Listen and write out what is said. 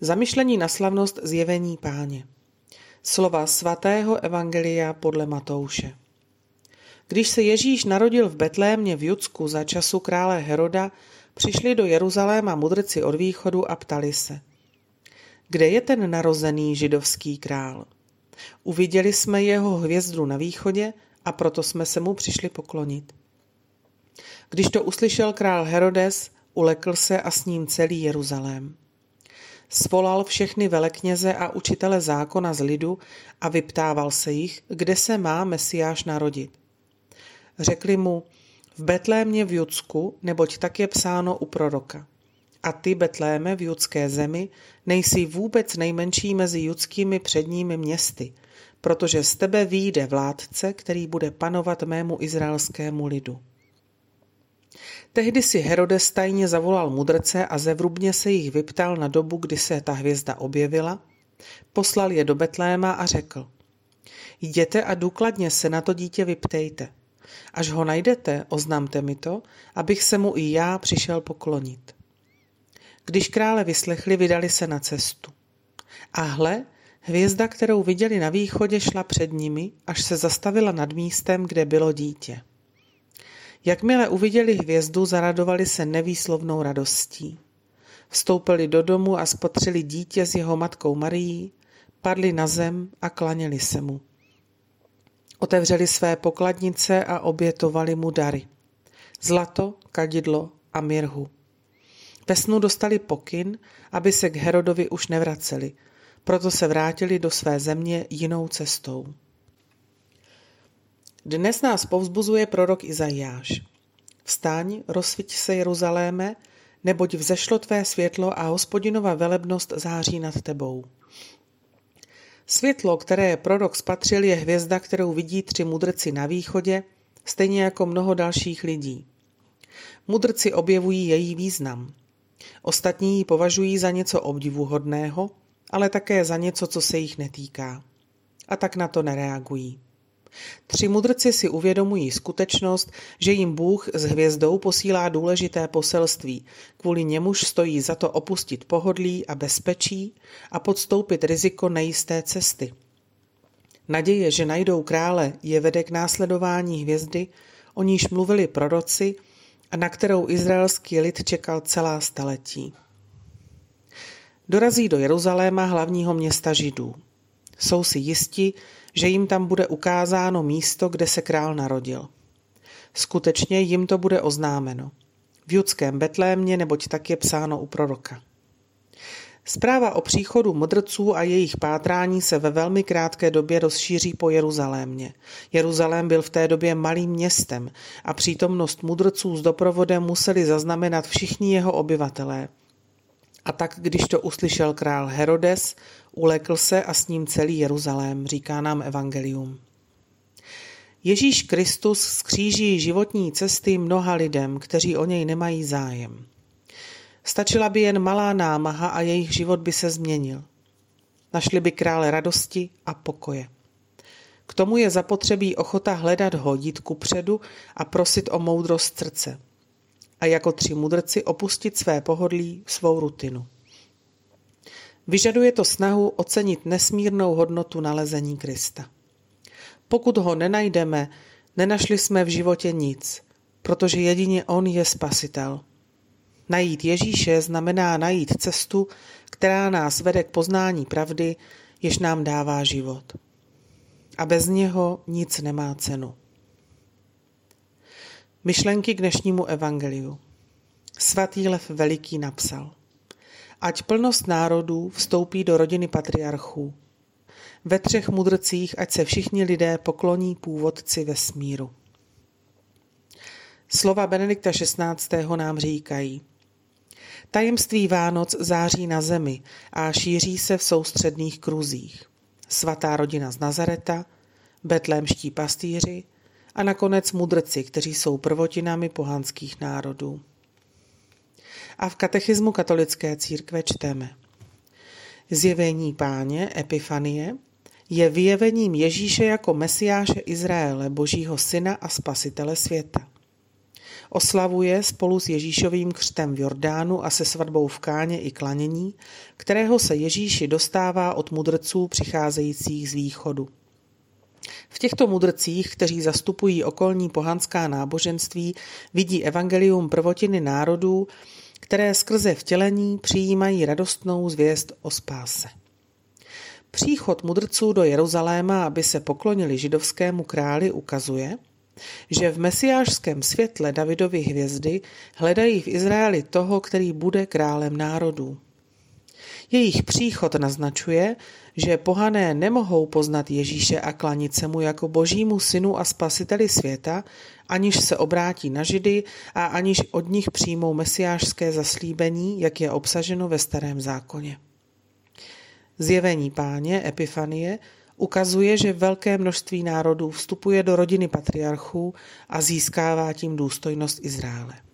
Zamyšlení na slavnost zjevení páně. Slova svatého evangelia podle Matouše. Když se Ježíš narodil v Betlémě v Judsku za času krále Heroda, přišli do Jeruzaléma mudrci od východu a ptali se. Kde je ten narozený židovský král? Uviděli jsme jeho hvězdu na východě a proto jsme se mu přišli poklonit. Když to uslyšel král Herodes, ulekl se a s ním celý Jeruzalém. Svolal všechny velekněze a učitele zákona z lidu a vyptával se jich, kde se má Mesiáš narodit. Řekli mu, v Betlémě v Judsku, neboť tak je psáno u proroka. A ty, Betléme, v judské zemi, nejsi vůbec nejmenší mezi judskými předními městy, protože z tebe výjde vládce, který bude panovat mému izraelskému lidu. Tehdy si Herodes tajně zavolal mudrce a zevrubně se jich vyptal na dobu, kdy se ta hvězda objevila, poslal je do Betléma a řekl, jděte a důkladně se na to dítě vyptejte. Až ho najdete, oznamte mi to, abych se mu i já přišel poklonit. Když krále vyslechli, vydali se na cestu. A hle, hvězda, kterou viděli na východě, šla před nimi, až se zastavila nad místem, kde bylo dítě. Jakmile uviděli hvězdu, zaradovali se nevýslovnou radostí. Vstoupili do domu a spotřili dítě s jeho matkou Marií, padli na zem a klaněli se mu. Otevřeli své pokladnice a obětovali mu dary. Zlato, kadidlo a mirhu. Ve snu dostali pokyn, aby se k Herodovi už nevraceli, proto se vrátili do své země jinou cestou. Dnes nás povzbuzuje prorok Izajáš. Vstáň, rozsviť se Jeruzaléme, neboť vzešlo tvé světlo a hospodinova velebnost září nad tebou. Světlo, které prorok spatřil, je hvězda, kterou vidí tři mudrci na východě, stejně jako mnoho dalších lidí. Mudrci objevují její význam. Ostatní ji považují za něco obdivuhodného, ale také za něco, co se jich netýká. A tak na to nereagují. Tři mudrci si uvědomují skutečnost, že jim Bůh s hvězdou posílá důležité poselství, kvůli němuž stojí za to opustit pohodlí a bezpečí a podstoupit riziko nejisté cesty. Naděje, že najdou krále, je vede k následování hvězdy, o níž mluvili proroci a na kterou izraelský lid čekal celá staletí. Dorazí do Jeruzaléma, hlavního města Židů. Jsou si jisti, že jim tam bude ukázáno místo, kde se král narodil. Skutečně jim to bude oznámeno. V judském Betlémě, neboť tak je psáno u proroka. Zpráva o příchodu mudrců a jejich pátrání se ve velmi krátké době rozšíří po Jeruzalémě. Jeruzalém byl v té době malým městem a přítomnost mudrců s doprovodem museli zaznamenat všichni jeho obyvatelé. A tak, když to uslyšel král Herodes, ulekl se a s ním celý Jeruzalém, říká nám Evangelium. Ježíš Kristus skříží životní cesty mnoha lidem, kteří o něj nemají zájem. Stačila by jen malá námaha a jejich život by se změnil. Našli by krále radosti a pokoje. K tomu je zapotřebí ochota hledat ho, jít ku předu a prosit o moudrost srdce. A jako tři mudrci opustit své pohodlí, svou rutinu. Vyžaduje to snahu ocenit nesmírnou hodnotu nalezení Krista. Pokud ho nenajdeme, nenašli jsme v životě nic, protože jedině on je spasitel. Najít Ježíše znamená najít cestu, která nás vede k poznání pravdy, jež nám dává život. A bez něho nic nemá cenu. Myšlenky k dnešnímu evangeliu. Svatý Lev Veliký napsal ať plnost národů vstoupí do rodiny patriarchů. Ve třech mudrcích, ať se všichni lidé pokloní původci vesmíru. Slova Benedikta XVI. nám říkají, Tajemství Vánoc září na zemi a šíří se v soustředných kruzích. Svatá rodina z Nazareta, betlémští pastýři a nakonec mudrci, kteří jsou prvotinami pohanských národů a v katechismu katolické církve čteme. Zjevení páně, Epifanie, je vyjevením Ježíše jako mesiáše Izraele, božího syna a spasitele světa. oslavuje spolu s Ježíšovým křtem v Jordánu a se svatbou v Káně i klanění, kterého se Ježíši dostává od mudrců přicházejících z východu. V těchto mudrcích, kteří zastupují okolní pohanská náboženství, vidí evangelium prvotiny národů, které skrze vtělení přijímají radostnou zvěst o spáse. Příchod mudrců do Jeruzaléma, aby se poklonili židovskému králi, ukazuje, že v mesiářském světle Davidovy hvězdy hledají v Izraeli toho, který bude králem národů. Jejich příchod naznačuje, že pohané nemohou poznat Ježíše a klanit se mu jako božímu synu a spasiteli světa, aniž se obrátí na židy a aniž od nich přijmou mesiářské zaslíbení, jak je obsaženo ve starém zákoně. Zjevení páně, Epifanie, ukazuje, že velké množství národů vstupuje do rodiny patriarchů a získává tím důstojnost Izraele.